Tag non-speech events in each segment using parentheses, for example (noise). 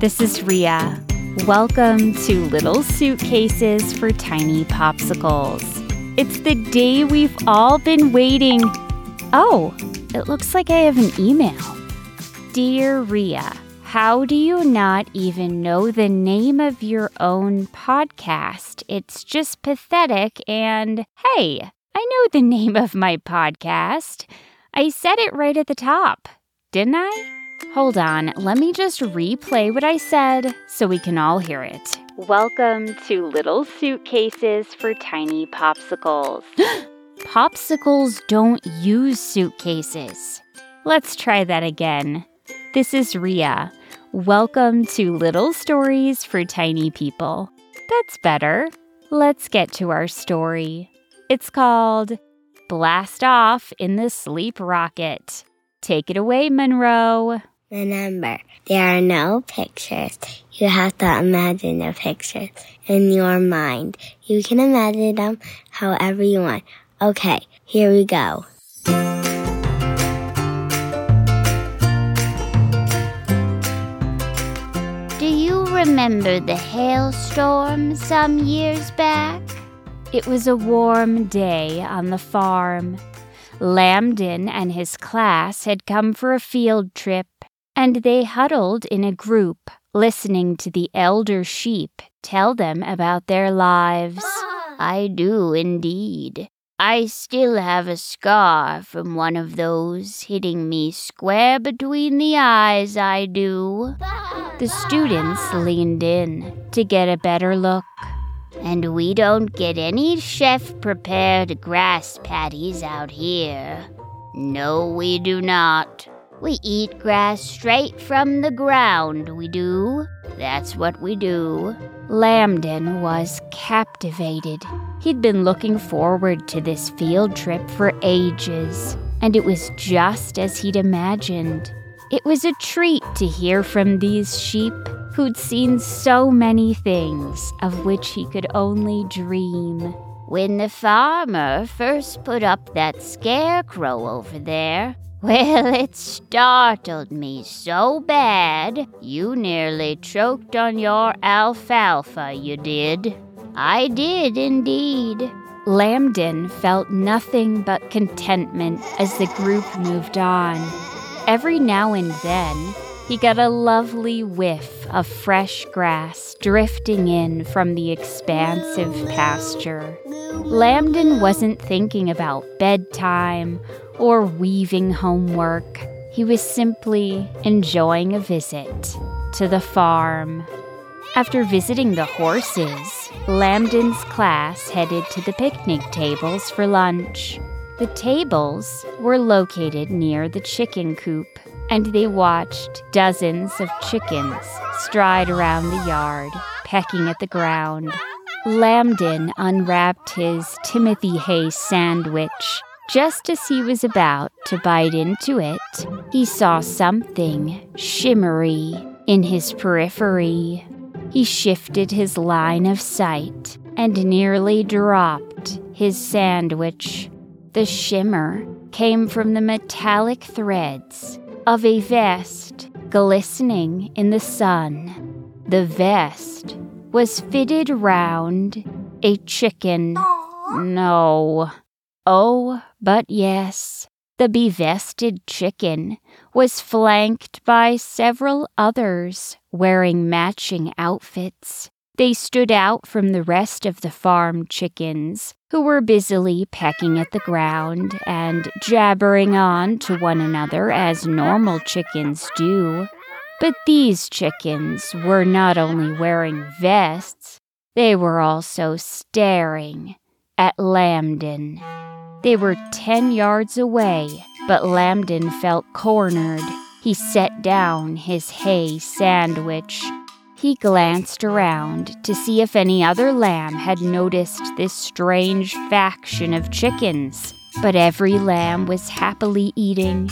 This is Ria. Welcome to Little Suitcases for Tiny Popsicles. It's the day we've all been waiting. Oh, it looks like I have an email. Dear Ria, how do you not even know the name of your own podcast? It's just pathetic. And hey, I know the name of my podcast. I said it right at the top, didn't I? Hold on, let me just replay what I said so we can all hear it. Welcome to Little Suitcases for Tiny Popsicles. (gasps) Popsicles don't use suitcases. Let's try that again. This is Ria. Welcome to Little Stories for Tiny People. That's better. Let's get to our story. It's called Blast Off in the Sleep Rocket. Take it away, Monroe. Remember, there are no pictures. You have to imagine the pictures in your mind. You can imagine them however you want. Okay, here we go. Do you remember the hailstorm some years back? It was a warm day on the farm. Lambden and his class had come for a field trip, and they huddled in a group, listening to the elder sheep tell them about their lives. Ah. I do indeed. I still have a scar from one of those hitting me square between the eyes, I do. The students leaned in to get a better look. And we don't get any chef prepared grass patties out here. No, we do not. We eat grass straight from the ground, we do. That's what we do. Lambden was captivated. He'd been looking forward to this field trip for ages, and it was just as he'd imagined. It was a treat to hear from these sheep who'd seen so many things of which he could only dream. When the farmer first put up that scarecrow over there, (laughs) well, it startled me so bad you nearly choked on your alfalfa, you did. I did indeed. Lambden felt nothing but contentment as the group moved on. Every now and then, he got a lovely whiff of fresh grass drifting in from the expansive pasture. Lambden wasn't thinking about bedtime or weaving homework. He was simply enjoying a visit to the farm. After visiting the horses, Lambden's class headed to the picnic tables for lunch. The tables were located near the chicken coop, and they watched dozens of chickens stride around the yard, pecking at the ground. Lambden unwrapped his Timothy Hay sandwich just as he was about to bite into it, he saw something shimmery in his periphery. He shifted his line of sight and nearly dropped his sandwich. The shimmer came from the metallic threads of a vest glistening in the sun. The vest was fitted round a chicken. No, Oh, but yes, the bevested chicken was flanked by several others wearing matching outfits. They stood out from the rest of the farm chickens, who were busily pecking at the ground and jabbering on to one another as normal chickens do. But these chickens were not only wearing vests, they were also staring at Lambden. They were 10 yards away, but Lambden felt cornered. He set down his hay sandwich. He glanced around to see if any other lamb had noticed this strange faction of chickens, but every lamb was happily eating.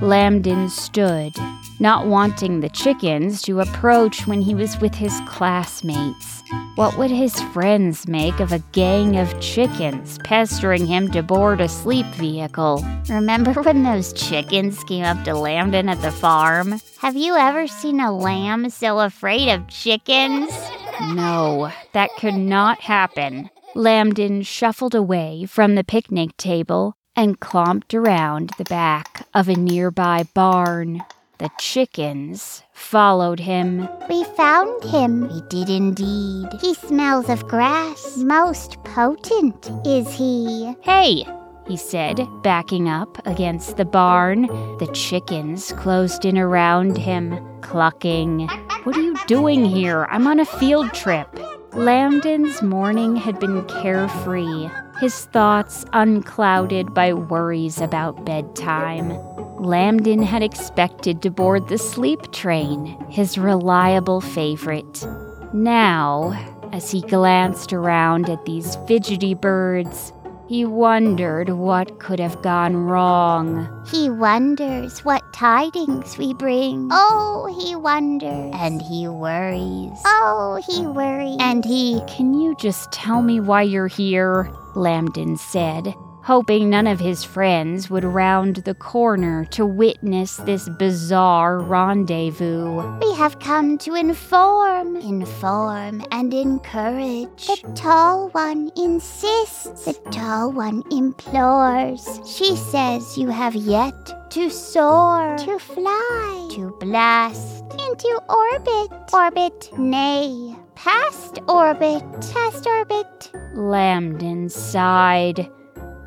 Lambden stood, not wanting the chickens to approach when he was with his classmates. What would his friends make of a gang of chickens pestering him to board a sleep vehicle? Remember (laughs) when those chickens came up to Lambden at the farm? Have you ever seen a lamb so afraid of chickens? No, that could not happen. Lambden shuffled away from the picnic table and clomped around the back of a nearby barn. The chickens followed him. We found him. We did indeed. He smells of grass. Most potent is he. Hey, he said, backing up against the barn. The chickens closed in around him, clucking. What are you doing here? I'm on a field trip. Lambden's morning had been carefree, his thoughts unclouded by worries about bedtime. Lambden had expected to board the sleep train, his reliable favorite. Now, as he glanced around at these fidgety birds, he wondered what could have gone wrong. He wonders what tidings we bring. Oh, he wonders. And he worries. Oh, he worries. And he. Can you just tell me why you're here? Lambden said, hoping none of his friends would round the corner to witness this bizarre rendezvous. We have come to inform, inform, and encourage. The tall one insists, the tall one implores. She says you have yet to soar, to fly, to blast into orbit, orbit, nay, past orbit, past orbit. Lambden sighed.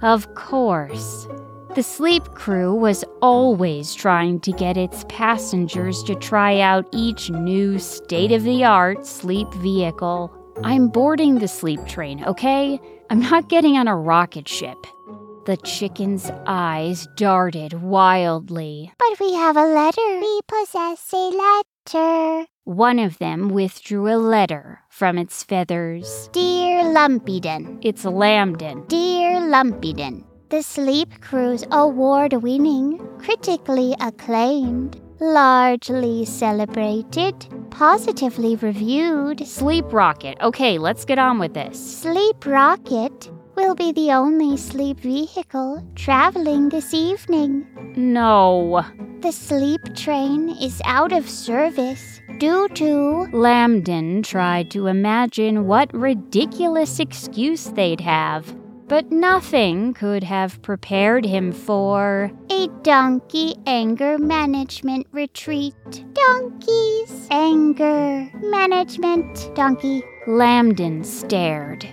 Of course. The sleep crew was always trying to get its passengers to try out each new state of the art sleep vehicle. I'm boarding the sleep train, okay? I'm not getting on a rocket ship. The chicken's eyes darted wildly. But we have a letter. We possess a letter. One of them withdrew a letter from its feathers. Dear Lumpyden. It's Lambden. Dear Lumpyden. The Sleep Crew's award winning, critically acclaimed, largely celebrated, positively reviewed. Sleep Rocket. Okay, let's get on with this. Sleep Rocket will be the only sleep vehicle traveling this evening. No. The sleep train is out of service due to. Lambden tried to imagine what ridiculous excuse they'd have, but nothing could have prepared him for. A donkey anger management retreat. Donkeys. Anger management. Donkey. Lambden stared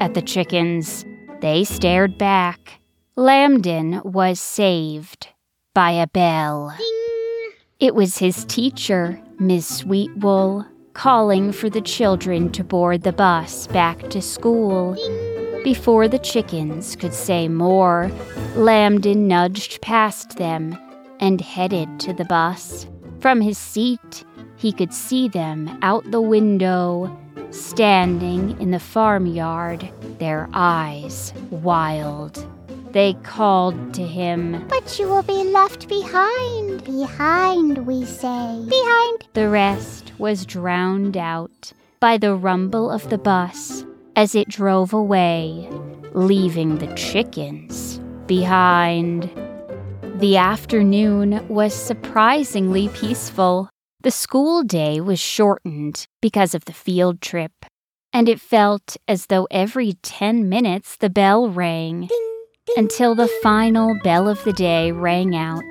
at the chickens. They stared back. Lambden was saved by a bell. Ding. It was his teacher, Miss Sweetwool, calling for the children to board the bus back to school. Ding. Before the chickens could say more, Lambden nudged past them and headed to the bus. From his seat, he could see them out the window, standing in the farmyard, their eyes wild. They called to him. But you will be left behind. Behind, we say. Behind. The rest was drowned out by the rumble of the bus as it drove away, leaving the chickens behind. The afternoon was surprisingly peaceful. The school day was shortened because of the field trip, and it felt as though every 10 minutes the bell rang until the final bell of the day rang out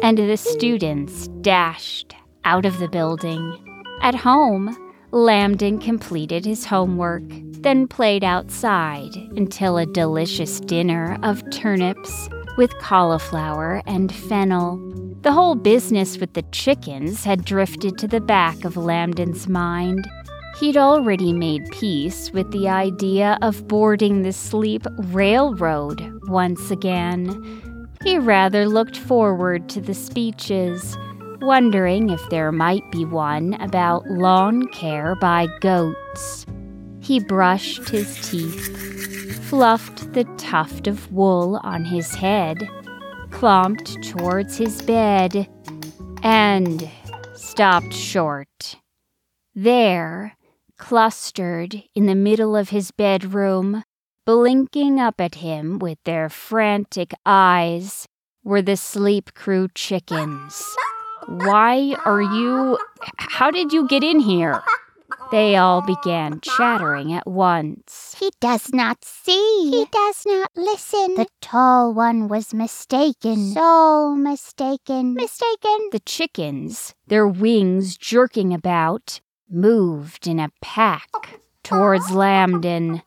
and the students dashed out of the building. At home, Lambden completed his homework, then played outside until a delicious dinner of turnips with cauliflower and fennel. The whole business with the chickens had drifted to the back of Lambden's mind. He'd already made peace with the idea of boarding the sleep railroad once again. He rather looked forward to the speeches, wondering if there might be one about lawn care by goats. He brushed his teeth, fluffed the tuft of wool on his head, clomped towards his bed, and stopped short. There, clustered in the middle of his bedroom, blinking up at him with their frantic eyes, were the sleep crew chickens. Why are you. How did you get in here? They all began chattering at once. He does not see. He does not listen. The tall one was mistaken. So mistaken. Mistaken. The chickens, their wings jerking about, moved in a pack towards Lambden.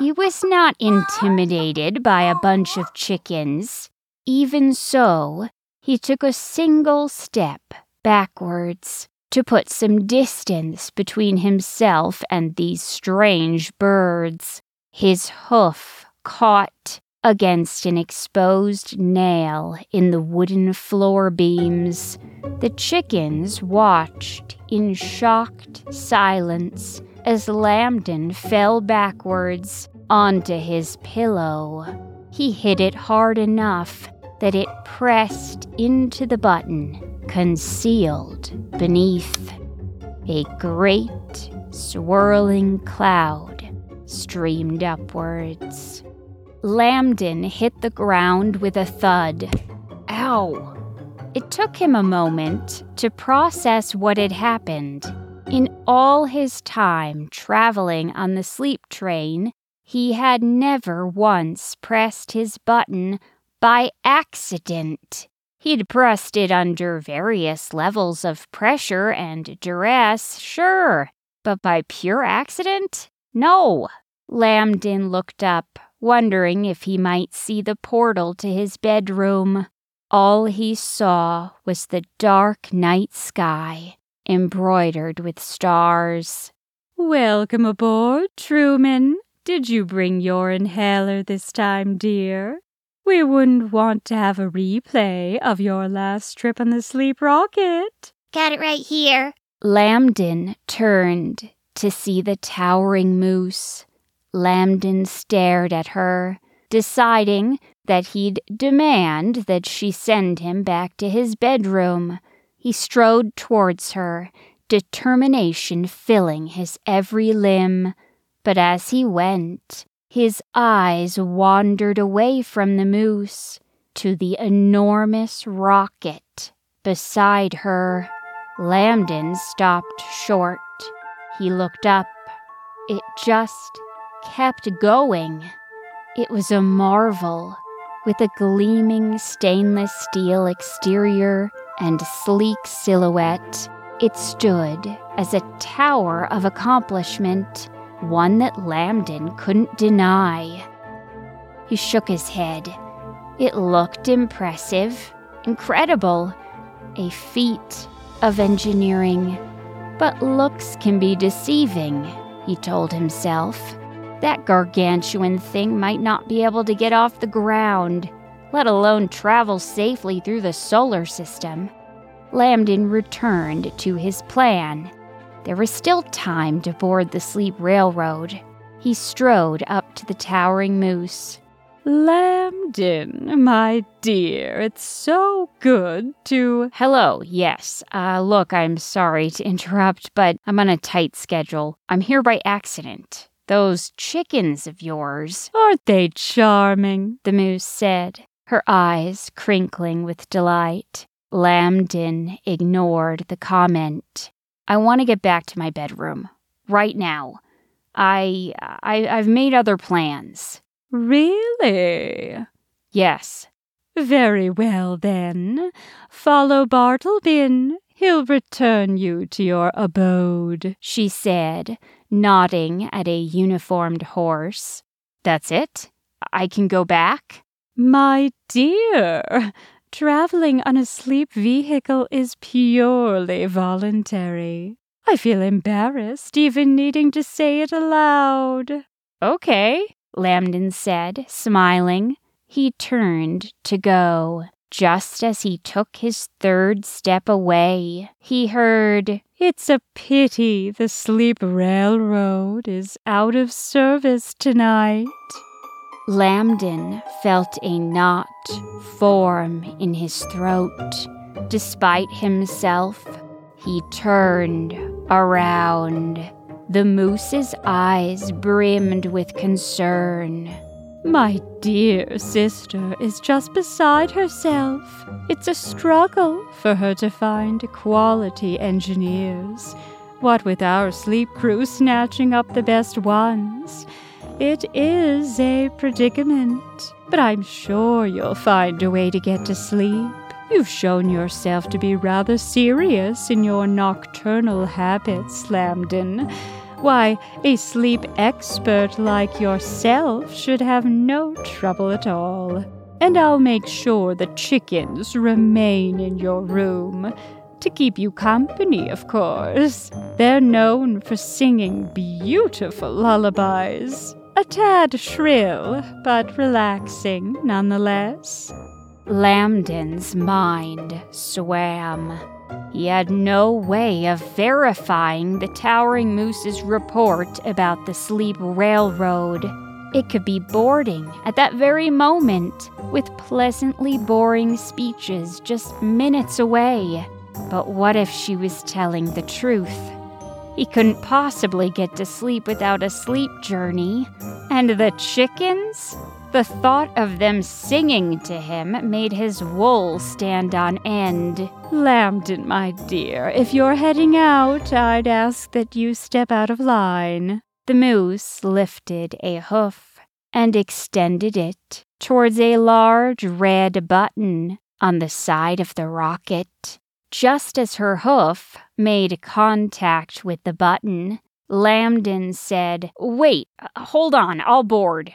He was not intimidated by a bunch of chickens. Even so, he took a single step backwards to put some distance between himself and these strange birds. His hoof caught against an exposed nail in the wooden floor beams. The chickens watched in shocked silence as Lambden fell backwards onto his pillow. He hit it hard enough that it pressed into the button concealed beneath. A great swirling cloud streamed upwards. Lambden hit the ground with a thud. Ow! It took him a moment to process what had happened. In all his time traveling on the sleep train, he had never once pressed his button by accident. He'd pressed it under various levels of pressure and duress, sure, but by pure accident? No. Lambden looked up, wondering if he might see the portal to his bedroom. All he saw was the dark night sky, embroidered with stars. Welcome aboard, Truman. Did you bring your inhaler this time, dear? We wouldn't want to have a replay of your last trip on the sleep rocket. Got it right here. Lambden turned to see the towering moose. Lambden stared at her, deciding that he'd demand that she send him back to his bedroom. He strode towards her, determination filling his every limb. But as he went, his eyes wandered away from the moose to the enormous rocket beside her. Lambden stopped short. He looked up. It just kept going. It was a marvel, with a gleaming stainless steel exterior and sleek silhouette. It stood as a tower of accomplishment one that Lambden couldn't deny. He shook his head. It looked impressive, incredible, a feat of engineering. But looks can be deceiving, he told himself. That gargantuan thing might not be able to get off the ground, let alone travel safely through the solar system. Lambden returned to his plan there was still time to board the sleep railroad. He strode up to the towering moose. Lambden, my dear, it's so good to. Hello, yes. Uh, look, I'm sorry to interrupt, but I'm on a tight schedule. I'm here by accident. Those chickens of yours. Aren't they charming? The moose said, her eyes crinkling with delight. Lambden ignored the comment. I want to get back to my bedroom right now. I, I I've made other plans. Really? Yes. Very well then. Follow Bartleby. He'll return you to your abode, she said, nodding at a uniformed horse. That's it? I can go back? My dear, Traveling on a sleep vehicle is purely voluntary. I feel embarrassed even needing to say it aloud. Okay, Lambden said, smiling. He turned to go. Just as he took his third step away, he heard, It's a pity the sleep railroad is out of service tonight. Lambden felt a knot form in his throat. Despite himself, he turned around. The moose's eyes brimmed with concern. My dear sister is just beside herself. It's a struggle for her to find quality engineers. What with our sleep crew snatching up the best ones, it is a predicament. But I'm sure you'll find a way to get to sleep. You've shown yourself to be rather serious in your nocturnal habits, Lambden. Why, a sleep expert like yourself should have no trouble at all. And I'll make sure the chickens remain in your room. To keep you company, of course. They're known for singing beautiful lullabies. A tad shrill, but relaxing nonetheless. Lambden's mind swam. He had no way of verifying the Towering Moose's report about the Sleep Railroad. It could be boarding at that very moment, with pleasantly boring speeches just minutes away. But what if she was telling the truth? He couldn't possibly get to sleep without a sleep journey. And the chickens? The thought of them singing to him made his wool stand on end. Lambden, my dear, if you're heading out, I'd ask that you step out of line. The moose lifted a hoof and extended it towards a large red button on the side of the rocket. Just as her hoof made contact with the button, Lambden said, Wait, hold on, I'll board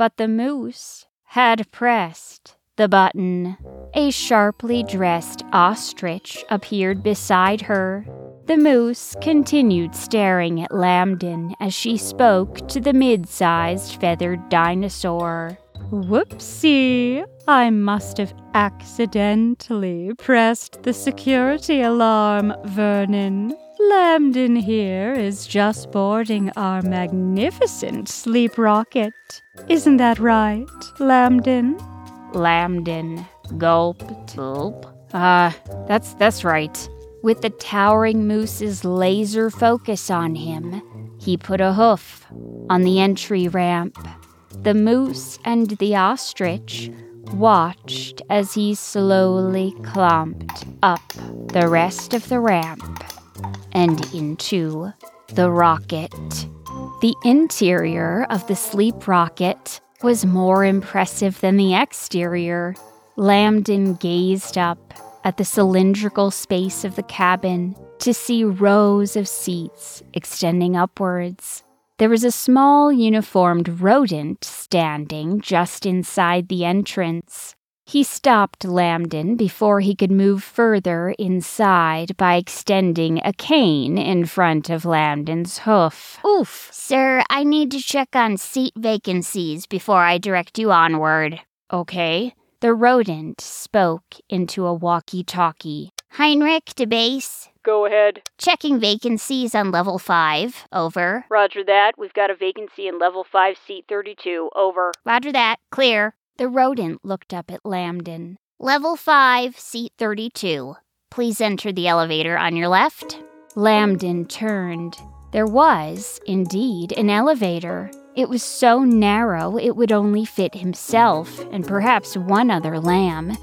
but the moose had pressed the button. A sharply dressed ostrich appeared beside her. The moose continued staring at Lambden as she spoke to the mid sized feathered dinosaur. Whoopsie! I must have accidentally pressed the security alarm, Vernon. Lambden here is just boarding our magnificent sleep rocket. Isn't that right, Lambden? Lambden gulped. Gulp. Ah, uh, that's that's right. With the towering moose's laser focus on him, he put a hoof on the entry ramp. The moose and the ostrich watched as he slowly clomped up the rest of the ramp and into the rocket. The interior of the sleep rocket was more impressive than the exterior. Lambden gazed up at the cylindrical space of the cabin to see rows of seats extending upwards. There was a small uniformed rodent standing just inside the entrance. He stopped Lambden before he could move further inside by extending a cane in front of Lambden's hoof. Oof, sir, I need to check on seat vacancies before I direct you onward. Okay. The rodent spoke into a walkie talkie. Heinrich to base. Go ahead. Checking vacancies on level 5. Over. Roger that. We've got a vacancy in level 5, seat 32. Over. Roger that. Clear. The rodent looked up at Lambden. Level 5, seat 32. Please enter the elevator on your left. Lambden turned. There was, indeed, an elevator. It was so narrow it would only fit himself and perhaps one other lamb.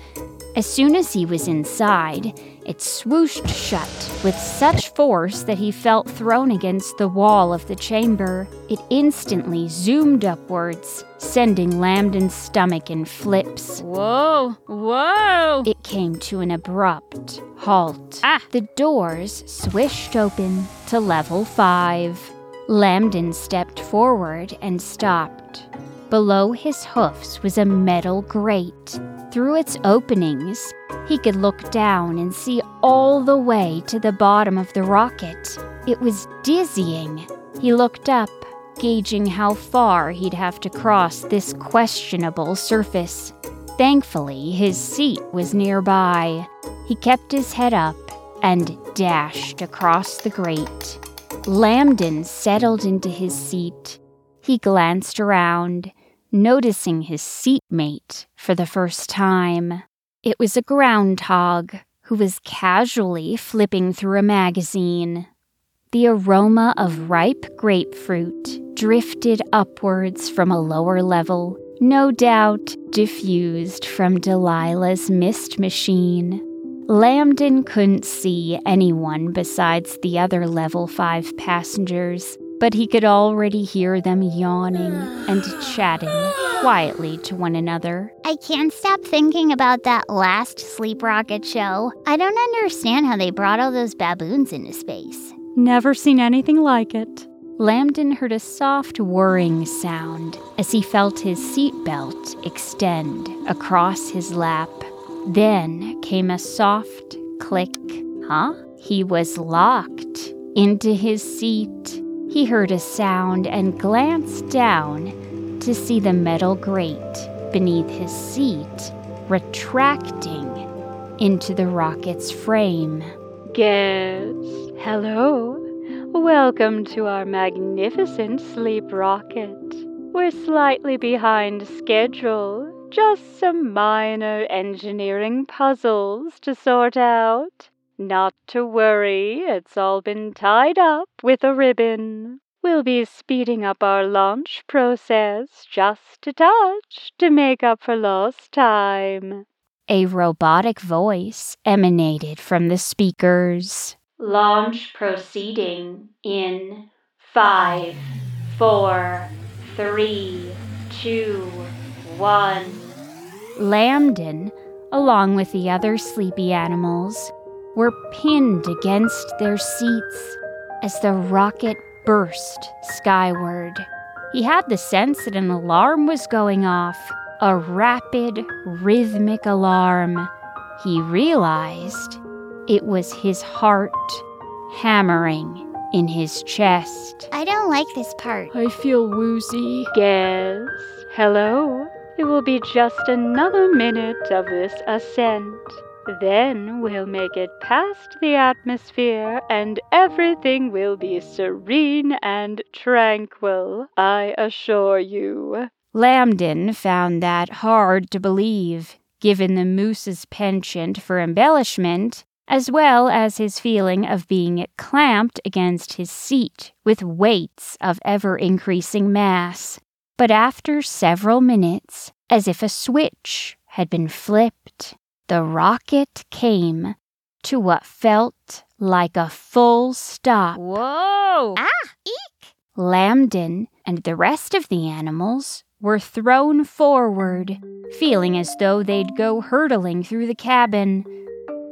As soon as he was inside, it swooshed shut with such force that he felt thrown against the wall of the chamber. It instantly zoomed upwards, sending Lambden's stomach in flips. Whoa, whoa! It came to an abrupt halt. Ah! The doors swished open to level five. Lambden stepped forward and stopped. Below his hoofs was a metal grate. Through its openings, he could look down and see all the way to the bottom of the rocket. It was dizzying. He looked up, gauging how far he'd have to cross this questionable surface. Thankfully, his seat was nearby. He kept his head up and dashed across the grate. Lambden settled into his seat. He glanced around noticing his seatmate for the first time. It was a groundhog who was casually flipping through a magazine. the aroma of ripe grapefruit drifted upwards from a lower level, no doubt diffused from Delilah's mist machine. Lambden couldn't see anyone besides the other level 5 passengers, but he could already hear them yawning and chatting quietly to one another. I can't stop thinking about that last Sleep Rocket show. I don't understand how they brought all those baboons into space. Never seen anything like it. Lambden heard a soft whirring sound as he felt his seatbelt extend across his lap. Then came a soft click. Huh? He was locked into his seat. He heard a sound and glanced down to see the metal grate beneath his seat retracting into the rocket's frame. Guests, hello. Welcome to our magnificent sleep rocket. We're slightly behind schedule just some minor engineering puzzles to sort out. Not to worry, it's all been tied up with a ribbon. We'll be speeding up our launch process just a touch to make up for lost time. A robotic voice emanated from the speakers. Launch proceeding in five, four, three, two, one. Lambden, along with the other sleepy animals, were pinned against their seats as the rocket burst skyward. He had the sense that an alarm was going off, a rapid, rhythmic alarm. He realized it was his heart hammering in his chest. I don't like this part. I feel woozy. Guess, hello. It will be just another minute of this ascent. Then we'll make it past the atmosphere and everything will be serene and tranquil, I assure you. Lambden found that hard to believe, given the moose's penchant for embellishment, as well as his feeling of being clamped against his seat with weights of ever increasing mass. But after several minutes, as if a switch had been flipped, the rocket came to what felt like a full stop. Whoa! Ah, eek! Lambden and the rest of the animals were thrown forward, feeling as though they'd go hurtling through the cabin.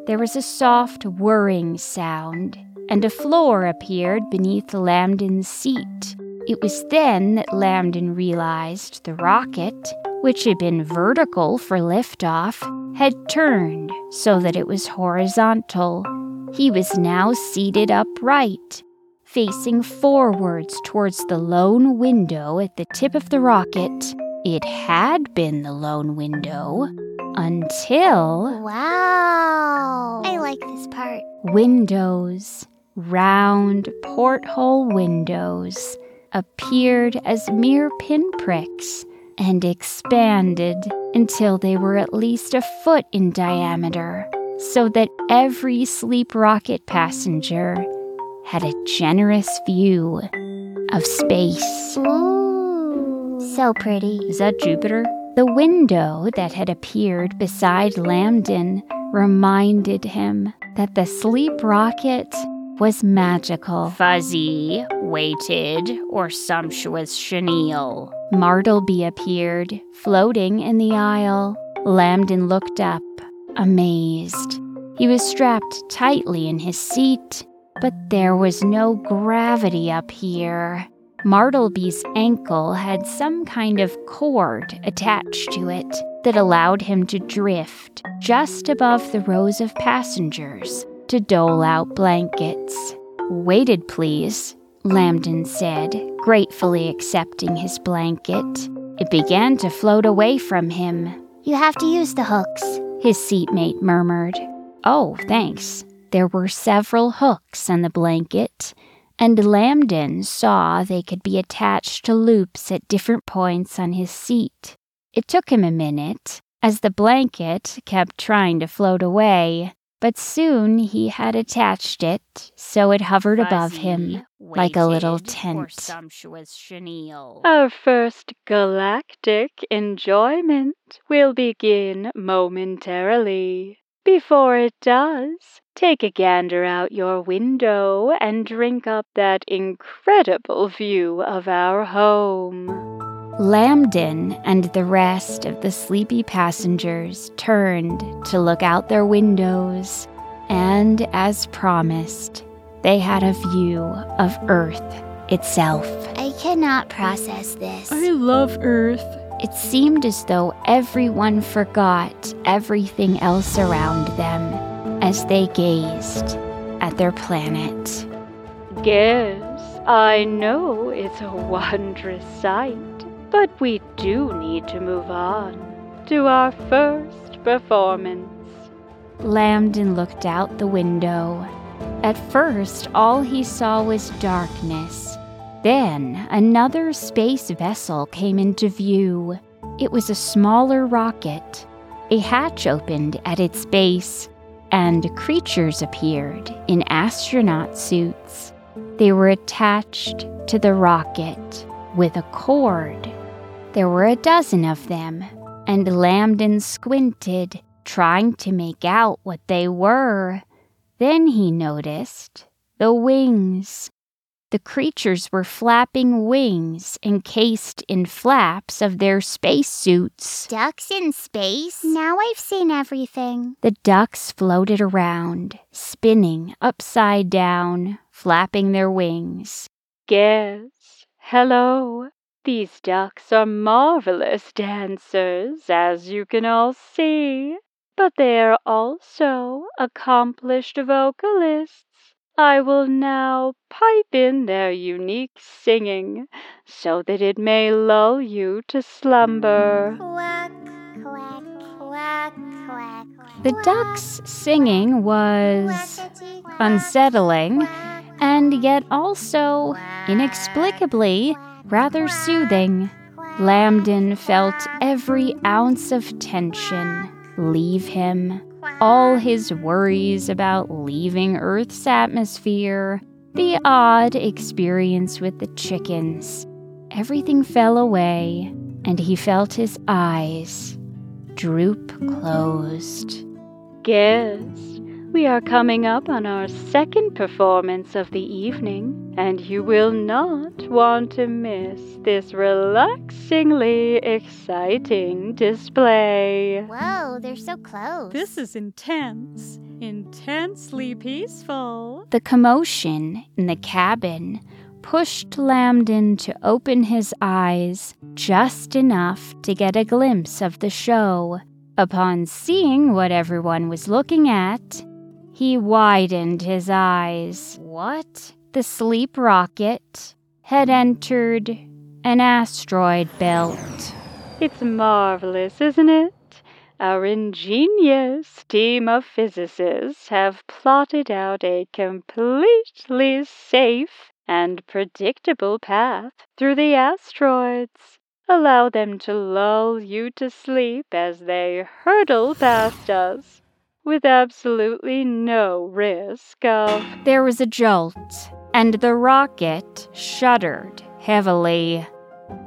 There was a soft whirring sound, and a floor appeared beneath Lambden's seat. It was then that Lambden realized the rocket, which had been vertical for liftoff, had turned so that it was horizontal. He was now seated upright, facing forwards towards the lone window at the tip of the rocket. It had been the lone window until. Wow! I like this part. Windows, round porthole windows, appeared as mere pinpricks and expanded until they were at least a foot in diameter, so that every sleep rocket passenger had a generous view of space. Ooh, so pretty. Is that Jupiter? The window that had appeared beside Lambden reminded him that the sleep rocket was magical. Fuzzy, weighted, or sumptuous chenille. Martleby appeared, floating in the aisle. Lambden looked up, amazed. He was strapped tightly in his seat, but there was no gravity up here. Martleby's ankle had some kind of cord attached to it that allowed him to drift just above the rows of passengers to dole out blankets. Weighted, please, Lambden said, gratefully accepting his blanket. It began to float away from him. You have to use the hooks. His seatmate murmured. Oh, thanks. There were several hooks on the blanket, and Lambden saw they could be attached to loops at different points on his seat. It took him a minute, as the blanket kept trying to float away, but soon he had attached it so it hovered above him like a little tent. Sumptuous chenille. Our first galactic enjoyment will begin momentarily. Before it does, take a gander out your window and drink up that incredible view of our home. Lambden and the rest of the sleepy passengers turned to look out their windows, and as promised, they had a view of Earth itself. I cannot process this. I love Earth. It seemed as though everyone forgot everything else around them as they gazed at their planet. Guess I know it's a wondrous sight, but we do need to move on to our first performance. Lambden looked out the window. At first, all he saw was darkness. Then, another space vessel came into view. It was a smaller rocket. A hatch opened at its base, and creatures appeared in astronaut suits. They were attached to the rocket with a cord. There were a dozen of them, and Lambden squinted, trying to make out what they were. Then he noticed the wings. The creatures were flapping wings encased in flaps of their spacesuits. Ducks in space? Now I've seen everything. The ducks floated around, spinning upside down, flapping their wings. Guess. Hello. These ducks are marvelous dancers, as you can all see, but they are also accomplished vocalists. I will now pipe in their unique singing so that it may lull you to slumber. Quack, quack, quack, quack. The ducks' singing was unsettling and yet also inexplicably rather soothing. Lambden felt every ounce of tension leave him. All his worries about leaving Earth's atmosphere, the odd experience with the chickens, everything fell away, and he felt his eyes droop closed. Guess we are coming up on our second performance of the evening, and you will not want to miss this relaxingly exciting display. Whoa, they're so close. This is intense, intensely peaceful. The commotion in the cabin pushed Lambden to open his eyes just enough to get a glimpse of the show. Upon seeing what everyone was looking at, he widened his eyes. What? The sleep rocket had entered an asteroid belt. It's marvelous, isn't it? Our ingenious team of physicists have plotted out a completely safe and predictable path through the asteroids. Allow them to lull you to sleep as they hurtle past us with absolutely no risk of. There was a jolt, and the rocket shuddered heavily.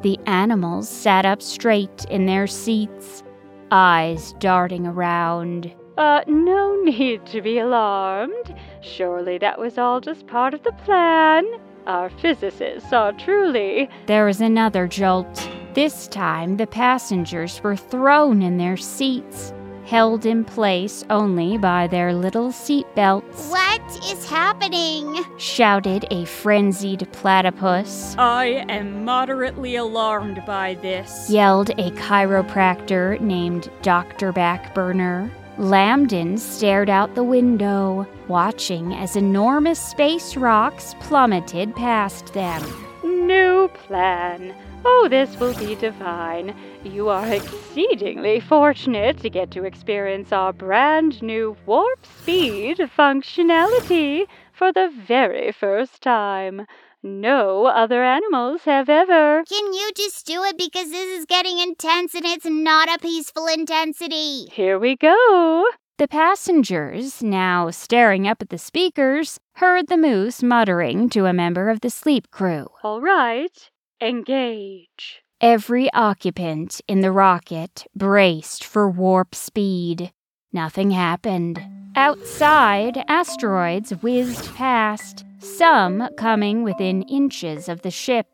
The animals sat up straight in their seats, eyes darting around. Uh, no need to be alarmed. Surely that was all just part of the plan. Our physicists are truly. There was another jolt. This time, the passengers were thrown in their seats, held in place only by their little seat belts, What is happening? shouted a frenzied platypus. I am moderately alarmed by this. yelled a chiropractor named Dr. Backburner. Lambden stared out the window, watching as enormous space rocks plummeted past them. New plan. Oh, this will be divine. You are exceedingly fortunate to get to experience our brand new warp speed functionality for the very first time. No other animals have ever. Can you just do it because this is getting intense and it's not a peaceful intensity? Here we go. The passengers, now staring up at the speakers, heard the moose muttering to a member of the sleep crew. All right, engage. Every occupant in the rocket braced for warp speed. Nothing happened. Outside, asteroids whizzed past, some coming within inches of the ship.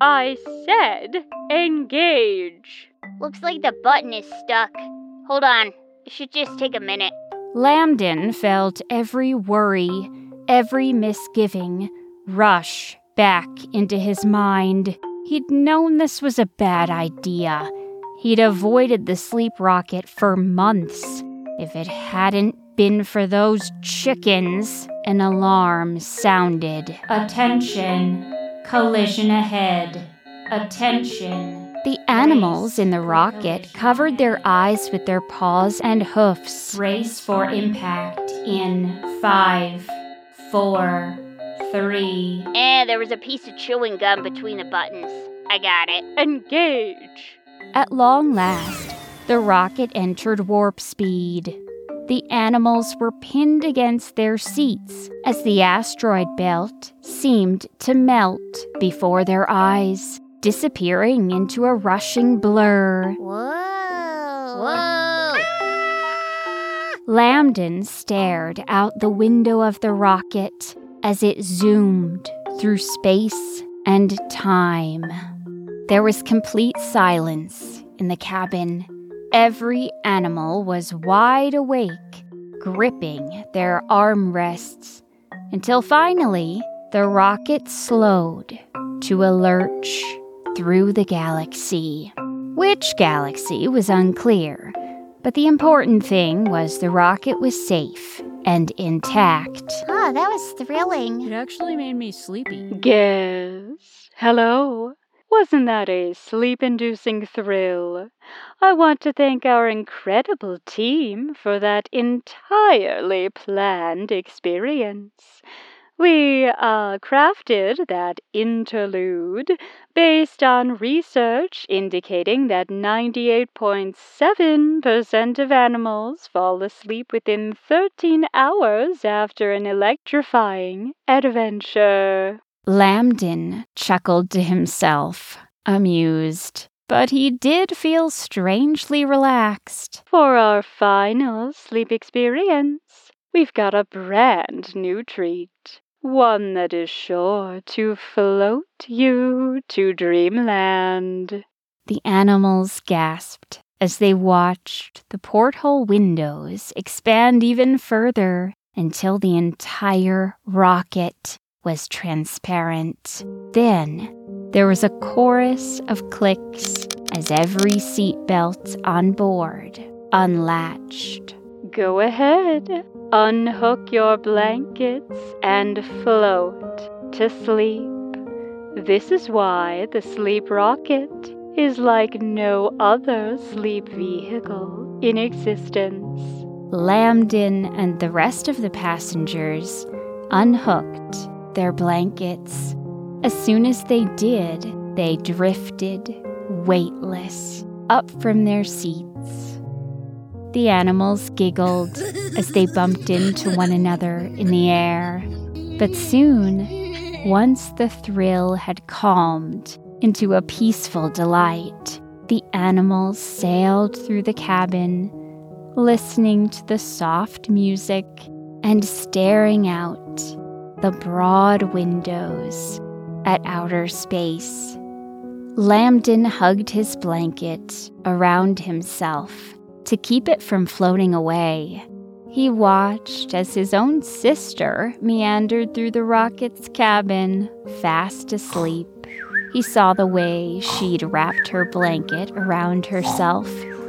I said engage. Looks like the button is stuck. Hold on. It should just take a minute. Lambden felt every worry, every misgiving rush back into his mind. He'd known this was a bad idea. He'd avoided the sleep rocket for months. If it hadn't been for those chickens, an alarm sounded. Attention! Collision ahead. Attention! The animals in the rocket covered their eyes with their paws and hoofs. Race for impact in five, four, three. Eh, there was a piece of chewing gum between the buttons. I got it. Engage. At long last, the rocket entered warp speed. The animals were pinned against their seats as the asteroid belt seemed to melt before their eyes, disappearing into a rushing blur. Whoa. Whoa. Lambden stared out the window of the rocket as it zoomed through space and time. There was complete silence in the cabin. Every animal was wide awake, gripping their armrests, until finally the rocket slowed to a lurch through the galaxy. Which galaxy was unclear, but the important thing was the rocket was safe and intact. Oh, that was thrilling. It actually made me sleepy. Guess. Hello. Wasn't that a sleep inducing thrill? I want to thank our incredible team for that entirely planned experience. We uh, crafted that interlude based on research indicating that 98.7% of animals fall asleep within 13 hours after an electrifying adventure. Lambden chuckled to himself, amused, but he did feel strangely relaxed. For our final sleep experience, we've got a brand new treat. One that is sure to float you to dreamland. The animals gasped as they watched the porthole windows expand even further until the entire rocket was transparent. Then there was a chorus of clicks as every seatbelt on board unlatched. Go ahead, unhook your blankets and float to sleep. This is why the sleep rocket is like no other sleep vehicle in existence. Lambden and the rest of the passengers unhooked their blankets. As soon as they did, they drifted, weightless, up from their seats. The animals giggled as they bumped into one another in the air. But soon, once the thrill had calmed into a peaceful delight, the animals sailed through the cabin, listening to the soft music and staring out the broad windows at outer space. Lambden hugged his blanket around himself to keep it from floating away. He watched as his own sister meandered through the rocket's cabin, fast asleep. He saw the way she'd wrapped her blanket around herself,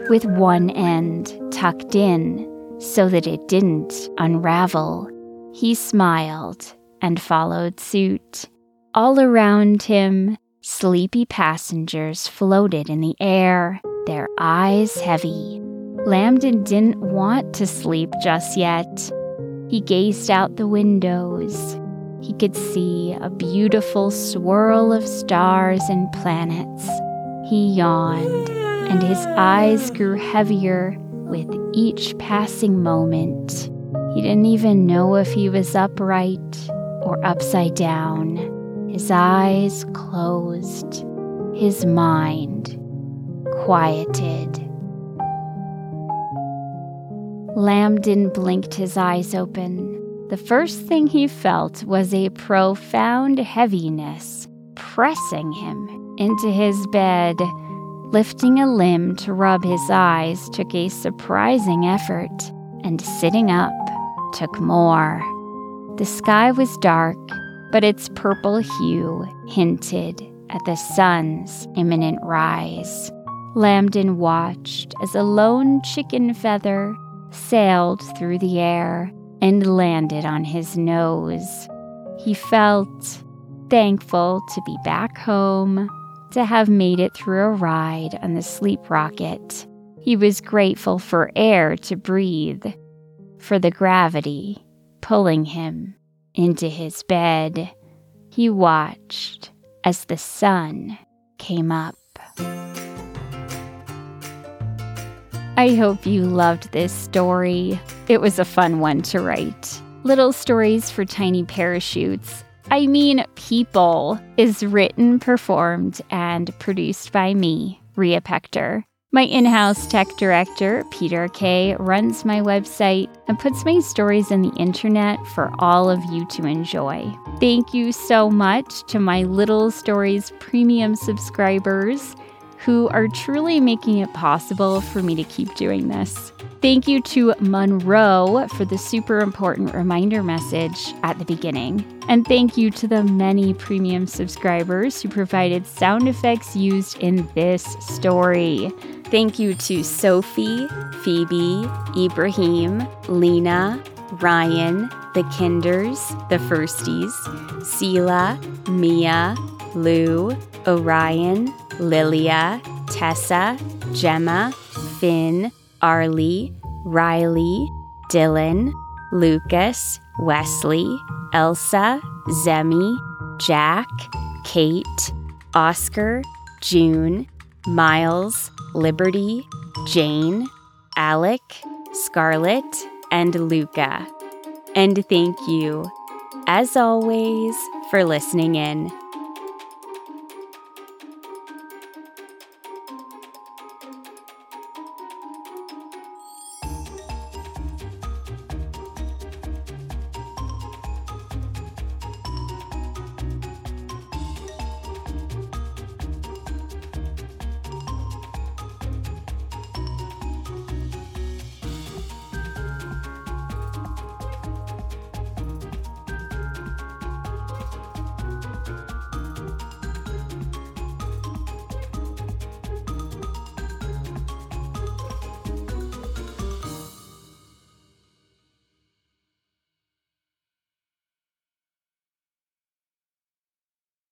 with one end tucked in so that it didn't unravel. He smiled and followed suit. All around him, sleepy passengers floated in the air, their eyes heavy. Lambden didn't want to sleep just yet. He gazed out the windows. He could see a beautiful swirl of stars and planets. He yawned, and his eyes grew heavier with each passing moment. He didn't even know if he was upright or upside down. His eyes closed, his mind quieted. Lambden blinked his eyes open. The first thing he felt was a profound heaviness pressing him into his bed. Lifting a limb to rub his eyes took a surprising effort, and sitting up took more. The sky was dark, but its purple hue hinted at the sun's imminent rise. Lambden watched as a lone chicken feather sailed through the air and landed on his nose. He felt thankful to be back home, to have made it through a ride on the sleep rocket. He was grateful for air to breathe, for the gravity pulling him into his bed. He watched as the sun came up. I hope you loved this story. It was a fun one to write. Little Stories for Tiny Parachutes. I mean, People is written, performed, and produced by me, Rhea Pechter. My in house tech director, Peter Kay, runs my website and puts my stories on the internet for all of you to enjoy. Thank you so much to my Little Stories premium subscribers who are truly making it possible for me to keep doing this. Thank you to Monroe for the super important reminder message at the beginning. And thank you to the many premium subscribers who provided sound effects used in this story. Thank you to Sophie, Phoebe, Ibrahim, Leena, Ryan, the Kinders, the Firsties, Selah, Mia, Lou, Orion, Liliah, Tessa, Gemma, Fin, Arly, Riley, Dylan, Lucas, Wesley, Elsa, Zemi, Jack, Cate, Oscar, June, Miles, Liberty, Jane, Alec, Scarlett, and Luca. And thank you, as always, for listening in.